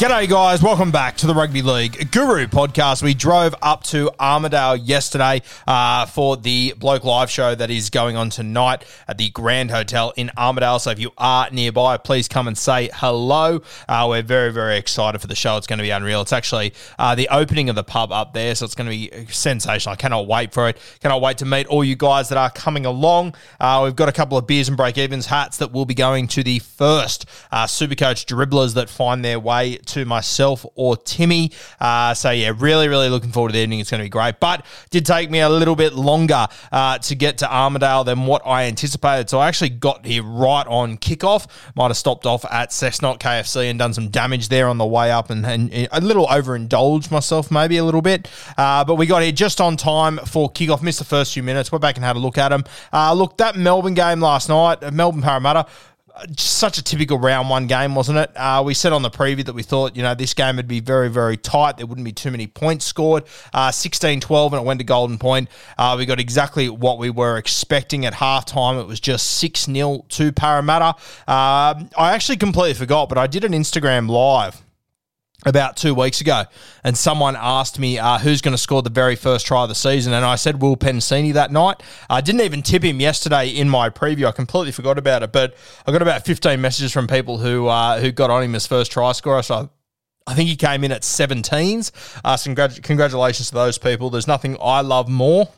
G'day, guys. Welcome back to the Rugby League Guru podcast. We drove up to Armidale yesterday uh, for the Bloke Live show that is going on tonight at the Grand Hotel in Armidale. So if you are nearby, please come and say hello. Uh, we're very, very excited for the show. It's going to be unreal. It's actually uh, the opening of the pub up there, so it's going to be sensational. I cannot wait for it. Cannot wait to meet all you guys that are coming along. Uh, we've got a couple of beers and break evens hats that will be going to the first uh, Supercoach dribblers that find their way to myself or Timmy. Uh, so yeah, really, really looking forward to the evening. It's going to be great. But did take me a little bit longer uh, to get to Armidale than what I anticipated. So I actually got here right on kickoff. Might have stopped off at Cessnock KFC and done some damage there on the way up and, and a little overindulged myself maybe a little bit. Uh, but we got here just on time for kickoff. Missed the first few minutes. Went back and had a look at them. Uh, look, that Melbourne game last night, Melbourne Parramatta such a typical round one game, wasn't it? Uh, we said on the preview that we thought, you know, this game would be very, very tight. There wouldn't be too many points scored. Uh, 16 12, and it went to Golden Point. Uh, we got exactly what we were expecting at halftime. It was just 6 0 to Parramatta. Uh, I actually completely forgot, but I did an Instagram live about two weeks ago, and someone asked me uh, who's going to score the very first try of the season, and I said Will Penisini that night. I didn't even tip him yesterday in my preview. I completely forgot about it, but I got about 15 messages from people who uh, who got on him as first try scorer. So I think he came in at 17s. Uh, congratulations to those people. There's nothing I love more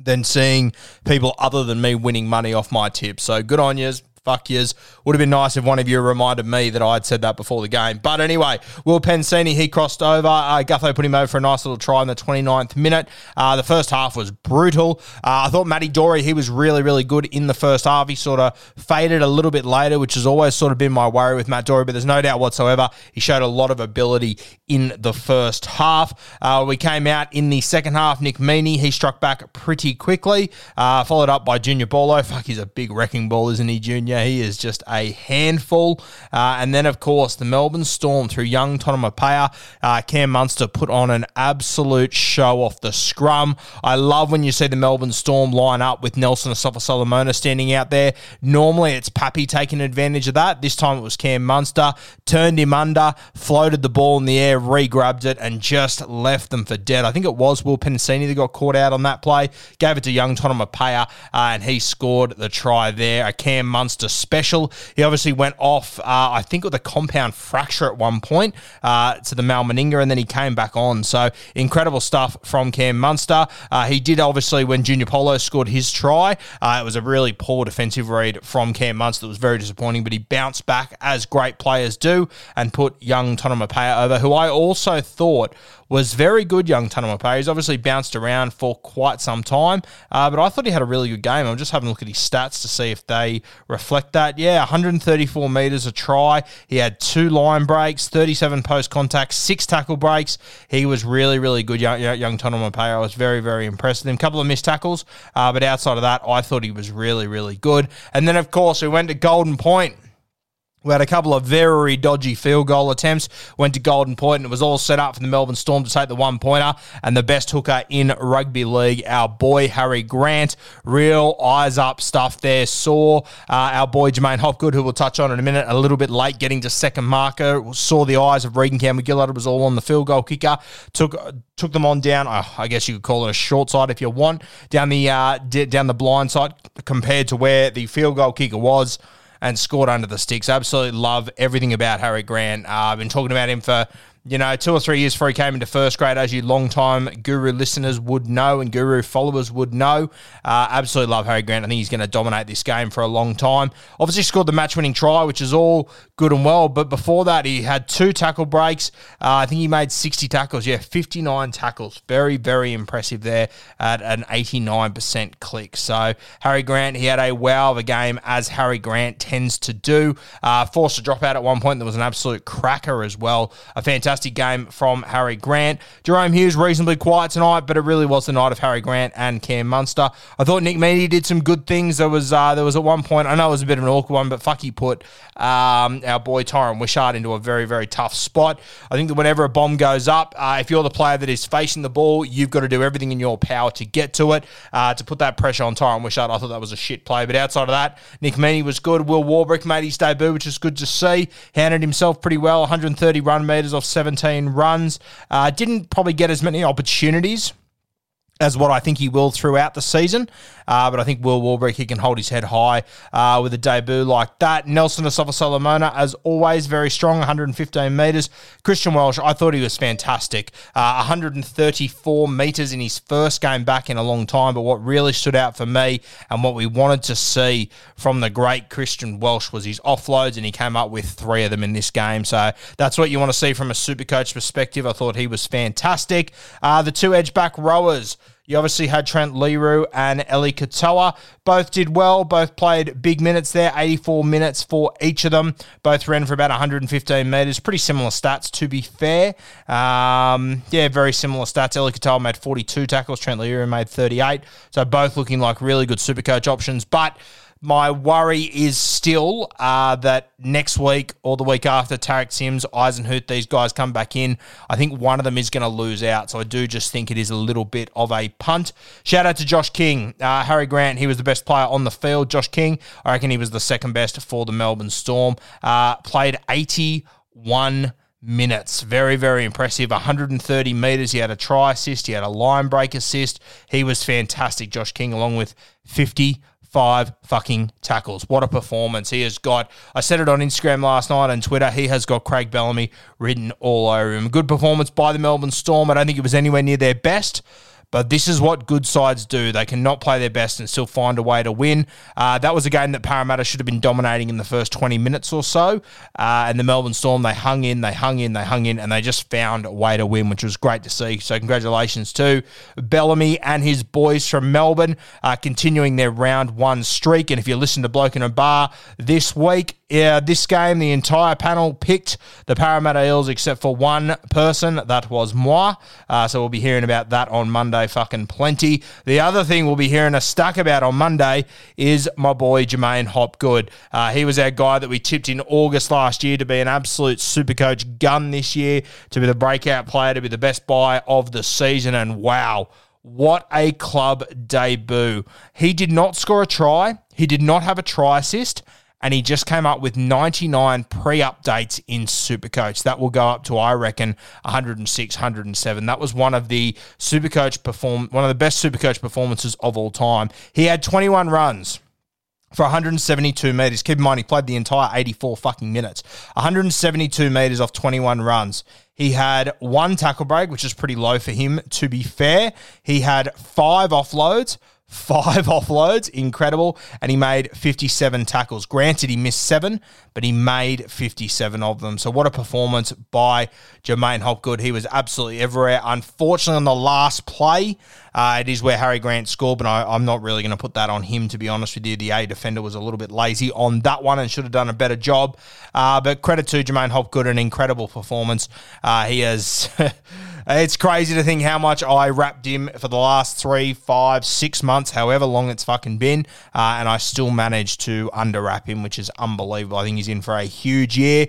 than seeing people other than me winning money off my tips. So good on yous fuck yous. Would have been nice if one of you reminded me that I'd said that before the game. But anyway, Will Penisini, he crossed over. Uh, Gutho put him over for a nice little try in the 29th minute. Uh, the first half was brutal. Uh, I thought Matty Doorey, he was really, really good in the first half. He sort of faded a little bit later, which has always sort of been my worry with Matt Doorey, but there's no doubt whatsoever he showed a lot of ability in the first half. Uh, we came out in the second half. Nick Meaney, he struck back pretty quickly, uh, followed up by Junior Paulo. Fuck, he's a big wrecking ball, isn't he, Junior? He is just a handful. Uh, and then, of course, the Melbourne Storm through young Tonumaipea. Uh, Cam Munster put on an absolute show off the scrum. I love when you see the Melbourne Storm line up with Nelson Asofa Solomona standing out there. Normally, it's Pappy taking advantage of that. This time, it was Cam Munster. Turned him under, floated the ball in the air, re grabbed it, and just left them for dead. I think it was Will Penisini that got caught out on that play. Gave it to young Tonumaipea, uh, and he scored the try there. A Cam Munster special. He obviously went off, uh, I think, with a compound fracture at one point uh, to the Mal Meninga, and then he came back on. So incredible stuff from Cam Munster. Uh, he did obviously when Junior Paulo scored his try. Uh, it was a really poor defensive read from Cam Munster. that was very disappointing, but he bounced back as great players do and put young Tonumaipea over, who I also thought was very good, young Tonumaipea. He's obviously bounced around for quite some time, uh, but I thought he had a really good game. I'm just having a look at his stats to see if they reflect reflect that. Yeah, 134 metres a try. He had two line breaks, 37 post contacts, six tackle breaks. He was really, really good, young, young Tonumaipea. I was very, very impressed with him. A couple of missed tackles, uh, but outside of that, I thought he was really, really good. And then, of course, we went to Golden Point. We had a couple of very dodgy field goal attempts, went to Golden Point, and it was all set up for the Melbourne Storm to take the one pointer. And the best hooker in rugby league, our boy Harry Grant, real eyes up stuff there. Saw uh, our boy J'maine Hopgood, who we'll touch on in a minute, a little bit late getting to second marker. Saw the eyes of Reagan Campbell It was all on the field goal kicker. Took took them on down. Oh, I guess you could call it a short side if you want down the uh, down the blind side compared to where the field goal kicker was and scored under the sticks. Absolutely love everything about Harry Grant. Uh, I've been talking about him for you know, two or three years before he came into first grade, as you long-time Guru listeners would know and Guru followers would know. Uh, absolutely love Harry Grant. I think he's going to dominate this game for a long time. Obviously, scored the match-winning try, which is all good and well. But before that, he had two tackle breaks. Uh, I think he made 60 tackles. Yeah, 59 tackles. Very, very impressive there at an 89% click. So Harry Grant, he had a wow of a game, as Harry Grant tends to do. Uh, forced a dropout at one point. There was an absolute cracker as well. A fantastic game from Harry Grant. Jahrome Hughes reasonably quiet tonight, but it really was the night of Harry Grant and Cam Munster. I thought Nick Meaney did some good things. There was uh, there was at one point, I know it was a bit of an awkward one, but fuck, he put um, our boy Tyran Wishart into a very very tough spot. I think that whenever a bomb goes up, uh, if you're the player that is facing the ball, you've got to do everything in your power to get to it uh, to put that pressure on Tyran Wishart. I thought that was a shit play, but outside of that, Nick Meaney was good. Will Warbrick made his debut, which is good to see. Handled himself pretty well, 130 run meters off 17 runs. Uh, didn't probably get as many opportunities as what I think he will throughout the season. Uh, but I think Will Warbrick, he can hold his head high uh, with a debut like that. Nelson Asofa Solomona, as always, very strong, 115 metres. Christian Welch, I thought he was fantastic. Uh, 134 metres in his first game back in a long time. But what really stood out for me and what we wanted to see from the great Christian Welch was his offloads, and he came up with three of them in this game. So that's what you want to see from a super coach perspective. I thought he was fantastic. Uh, the two edge back rowers, you obviously had Trent Loiero and Eli Katoa. Both did well. Both played big minutes there, 84 minutes for each of them. Both ran for about 115 metres. Pretty similar stats, to be fair. Um, yeah, very similar stats. Eli Katoa made 42 tackles. Trent Loiero made 38. So both looking like really good super coach options. But my worry is still uh, that next week or the week after, Tariq Sims, Eisenhuth, these guys come back in. I think one of them is going to lose out. So I do just think it is a little bit of a punt. Shout out to Josh King. Uh, Harry Grant, he was the best player on the field. Josh King, I reckon he was the second best for the Melbourne Storm. Uh, played 81 minutes. Very, very impressive. 130 metres. He had a try assist. He had a line break assist. He was fantastic, Josh King, along with 50 five fucking tackles. What a performance. He has got, I said it on Instagram last night and Twitter, he has got Craig Bellamy written all over him. Good performance by the Melbourne Storm. I don't think it was anywhere near their best. But this is what good sides do. They cannot play their best and still find a way to win. Uh, that was a game that Parramatta should have been dominating in the first 20 minutes or so. Uh, and the Melbourne Storm, they hung in, they hung in, they hung in, and they just found a way to win, which was great to see. So, congratulations to Bellamy and his boys from Melbourne, uh, continuing their round one streak. And if you listen to Bloke in a Bar this week, yeah, this game, the entire panel picked the Parramatta Eels except for one person. That was moi. Uh, so we'll be hearing about that on Monday, fucking plenty. The other thing we'll be hearing a stack about on Monday is my boy J'maine Hopgood. Uh, he was our guy that we tipped in August last year to be an absolute super coach gun this year, to be the breakout player, to be the best buy of the season. And wow. What a club debut. He did not score a try. He did not have a try assist and he just came up with 99 pre-updates in Supercoach. That will go up to I reckon 106, 107. That was one of the Supercoach perform one of the best Supercoach performances of all time. He had 21 runs for 172 meters. Keep in mind, he played the entire 84 fucking minutes. 172 meters off 21 runs. He had one tackle break, which is pretty low for him, to be fair. He had five offloads, five offloads, incredible, and he made 57 tackles. Granted, he missed seven, but he made 57 of them. So, what a performance by J'maine Hopgood. He was absolutely everywhere. Unfortunately, on the last play, Uh, it is where Harry Grant scored, but I, am not really going to put that on him, to be honest with you. The A defender was a little bit lazy on that one and should have done a better job. Uh, but credit to J'maine Hopgood, an incredible performance. Uh, he has. It's crazy to think how much I wrapped him for the last three, five, six months, however long it's fucking been, uh, and I still managed to underwrap him, which is unbelievable. I think he's in for a huge year.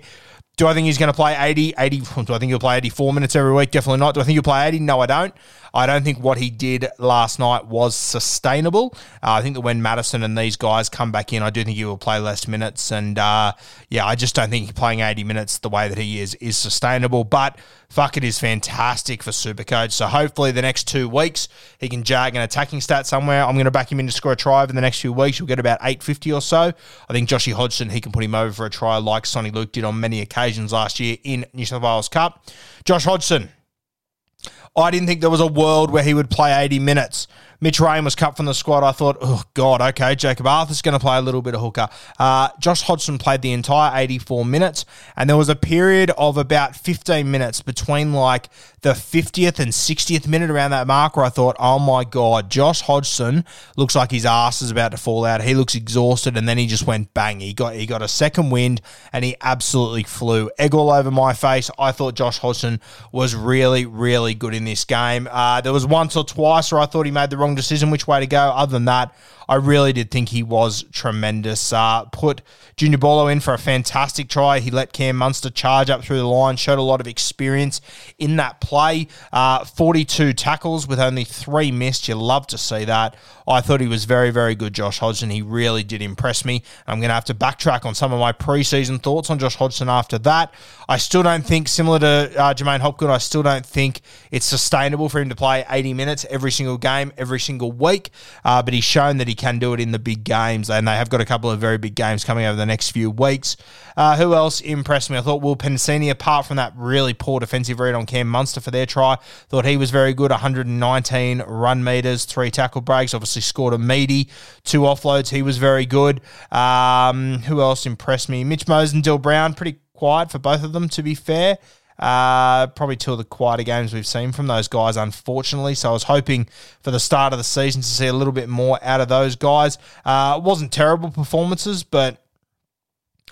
Do I think he's going to play 80, 80? Do I think he'll play 84 minutes every week? Definitely not. Do I think he'll play 80? No, I don't. I don't think what he did last night was sustainable. Uh, I think that when Matterson and these guys come back in, I do think he will play less minutes. And uh, yeah, I just don't think playing 80 minutes the way that he is is sustainable. But fuck, it is fantastic for Supercoach. So hopefully the next two weeks he can jag an attacking stat somewhere. I'm going to back him in to score a try over the next few weeks. We'll get about 850 or so. I think Joshy Hodgson, he can put him over for a try like Sonny Luke did on many occasions last year in New South Wales Cup. Josh Hodgson, I didn't think there was a world where he would play 80 minutes. Mitch Rein was cut from the squad. I thought, oh, God, okay, Jacob Arthur's going to play a little bit of hooker. Uh, Josh Hodgson played the entire 84 minutes, and there was a period of about 15 minutes between like the 50th and 60th minute around that mark where I thought, oh my God, Josh Hodgson looks like his ass is about to fall out. He looks exhausted, and then he just went bang. He got he got a second wind, and he absolutely flew. Egg all over my face. I thought Josh Hodgson was really, really good in this game. Uh, there was once or twice where I thought he made the wrong wrong decision which way to go. Other than that, I really did think he was tremendous. Uh, put Junior Paulo in for a fantastic try. He let Cam Munster charge up through the line, showed a lot of experience in that play. Uh, 42 tackles with only three missed. You love to see that. I thought he was very, very good, Josh Hodgson. He really did impress me. I'm going to have to backtrack on some of my preseason thoughts on Josh Hodgson after that. I still don't think, similar to uh, J'maine Hopgood, I still don't think it's sustainable for him to play 80 minutes every single game, every single week. Uh, but he's shown that he can do it in the big games, and they have got a couple of very big games coming over the next few weeks. Uh, who else impressed me? I thought Will Penisini, apart from that really poor defensive read on Cam Munster for their try, thought he was very good. 119 run meters, three tackle breaks. Obviously scored a meaty, two offloads. He was very good. Um, who else impressed me? Mitch Moses and Dill Brown, pretty quiet for both of them, to be fair. Uh, probably two of the quieter games we've seen from those guys, unfortunately. So I was hoping for the start of the season to see a little bit more out of those guys. Uh, it wasn't terrible performances, but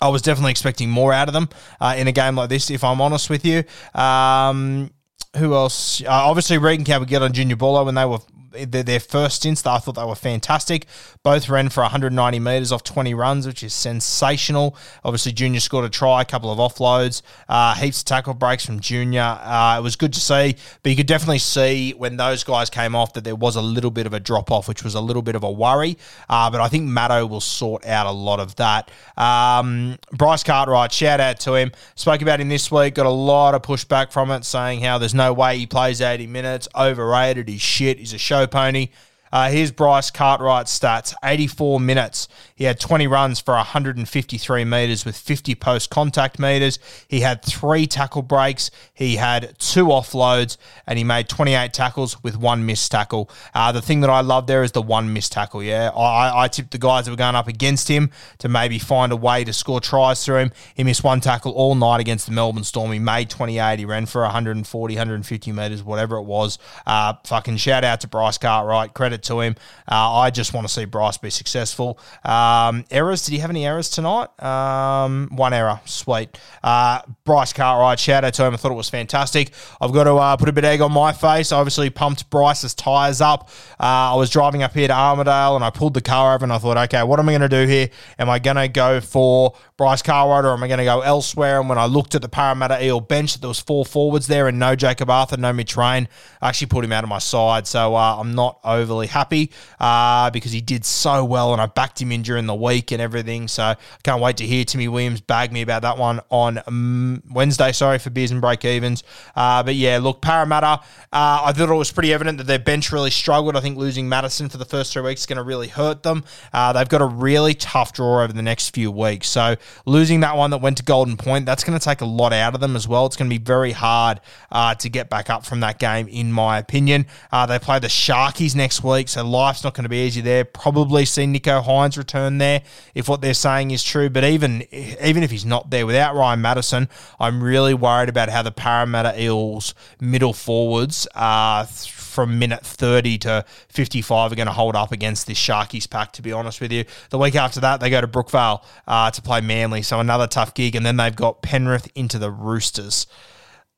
I was definitely expecting more out of them uh, in a game like this, if I'm honest with you. Um, who else? Uh, obviously, Regan would get on Junior Paulo when they were their, their first stints, I thought they were fantastic. Both ran for 190 metres off 20 runs, which is sensational. Obviously, Junior scored a try, a couple of offloads, uh, heaps of tackle breaks from Junior. Uh, it was good to see, but you could definitely see when those guys came off that there was a little bit of a drop off, which was a little bit of a worry. Uh, but I think Matto will sort out a lot of that. Um, Bryce Cartwright, shout out to him. Spoke about him this week, got a lot of pushback from it, saying how there's no way he plays 80 minutes, overrated, he's shit, he's a show pony. Uh, here's Bryce Cartwright's stats 84 minutes. He had 20 runs for 153 metres with 50 post contact metres. He had three tackle breaks. He had two offloads and he made 28 tackles with one missed tackle. Uh, the thing that I love there is the one missed tackle. Yeah, I, I tipped the guys that were going up against him to maybe find a way to score tries through him. He missed one tackle all night against the Melbourne Storm. He made 28. He ran for 140, 150 metres, whatever it was. Uh, fucking shout out to Bryce Cartwright. Credit to him. Uh, I just want to see Bryce be successful. Um, errors? Did he have any errors tonight? Um, one error. Sweet. Uh, Bryce Cartwright, shout out to him. I thought it was fantastic. I've got to uh, put a bit of egg on my face. I obviously pumped Bryce's tyres up. Uh, I was driving up here to Armidale and I pulled the car over and I thought, okay, what am I going to do here? Am I going to go for Bryce Cartwright or am I going to go elsewhere? And when I looked at the Parramatta Eel bench, there was four forwards there and no Jacob Arthur, no Mitch Rein. I actually put him out of my side. So uh, I'm not overly happy uh, because he did so well and I backed him in during the week and everything. So I can't wait to hear Timmy Williams bag me about that one on um, Wednesday. Sorry for beers and break evens. Uh, but yeah, look, Parramatta, uh, I thought it was pretty evident that their bench really struggled. I think losing Matterson for the first three weeks is going to really hurt them. Uh, they've got a really tough draw over the next few weeks. So losing that one that went to Golden Point, that's going to take a lot out of them as well. It's going to be very hard uh, to get back up from that game, in my opinion. Uh, they play the Sharkies next week, so life's not going to be easy there. Probably see Nicho Hynes return there if what they're saying is true. But even even if he's not there without Ryan Matterson, I'm really worried about how the Parramatta Eels middle forwards are. Th- from minute 30 to 55 are going to hold up against this Sharkies pack, to be honest with you. The week after that, they go to Brookvale uh, to play Manly, so another tough gig. And then they've got Penrith into the Roosters.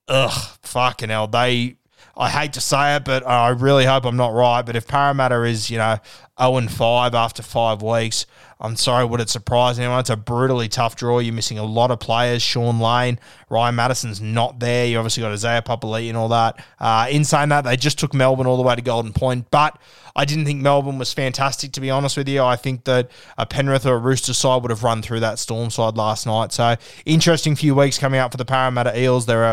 Ugh, fucking hell. They I hate to say it, but I really hope I'm not right. But if Parramatta is, you know, 0 and 5 after five weeks, I'm sorry, would it surprise anyone? It's a brutally tough draw. You're missing a lot of players. Shaun Lane, Ryan Matterson's not there. You obviously got Isaiah Papali'i and all that. Uh, in saying that, they just took Melbourne all the way to Golden Point, but I didn't think Melbourne was fantastic, to be honest with you. I think that a Penrith or a Rooster side would have run through that Storm side last night. So, interesting few weeks coming up for the Parramatta Eels. They're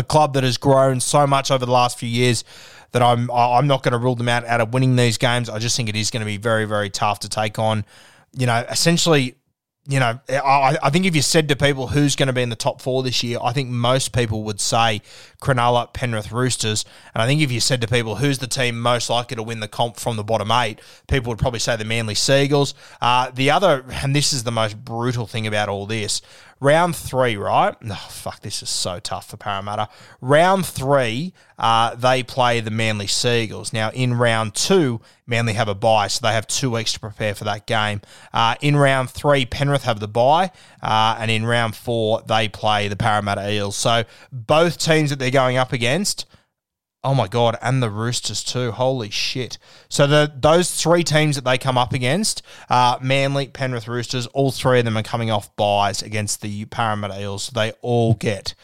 A club that has grown so much over the last few years that I'm I'm not going to rule them out out of winning these games. I just think it is going to be very very tough to take on. You know, essentially you know, I, I, think if you said to people who's going to be in the top four this year, I think most people would say Cronulla, Penrith Roosters. And I think if you said to people who's the team most likely to win the comp from the bottom eight, people would probably say the Manly Sea Eagles. Uh, the other, and this is the most brutal thing about all this, round three, right? Oh, fuck, this is so tough for Parramatta. Round three, uh, they play the Manly Sea Eagles. Now, in round two, Manly have a bye, so they have two weeks to prepare for that game. Uh, in round three, Penrith have the bye, uh, and in round four, they play the Parramatta Eels. So both teams that they're going up against. Oh my god, and the Roosters too. Holy shit! So the those three teams that they come up against, uh, Manly, Penrith, Roosters, all three of them are coming off buys against the Parramatta Eels. So they all get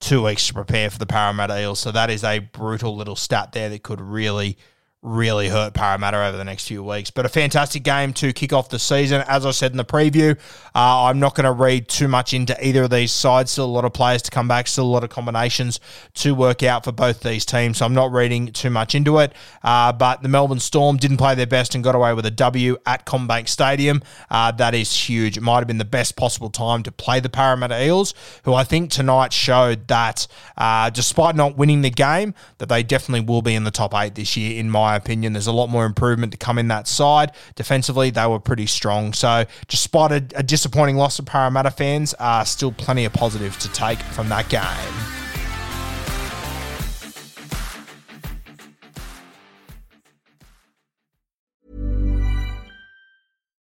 two weeks to prepare for the Parramatta Eels. So that is a brutal little stat there that could really really hurt Parramatta over the next few weeks. But a fantastic game to kick off the season. As I said in the preview, uh, I'm not going to read too much into either of these sides. Still a lot of players to come back, still a lot of combinations to work out for both these teams. So I'm not reading too much into it. Uh, but the Melbourne Storm didn't play their best and got away with a W at CommBank Stadium. Uh, that is huge. It might have been the best possible time to play the Parramatta Eels, who I think tonight showed that uh, despite not winning the game, that they definitely will be in the top eight this year, in my my opinion. There's a lot more improvement to come in that side. Defensively, they were pretty strong. So, despite a, a disappointing loss of Parramatta fans, uh, still plenty of positives to take from that game.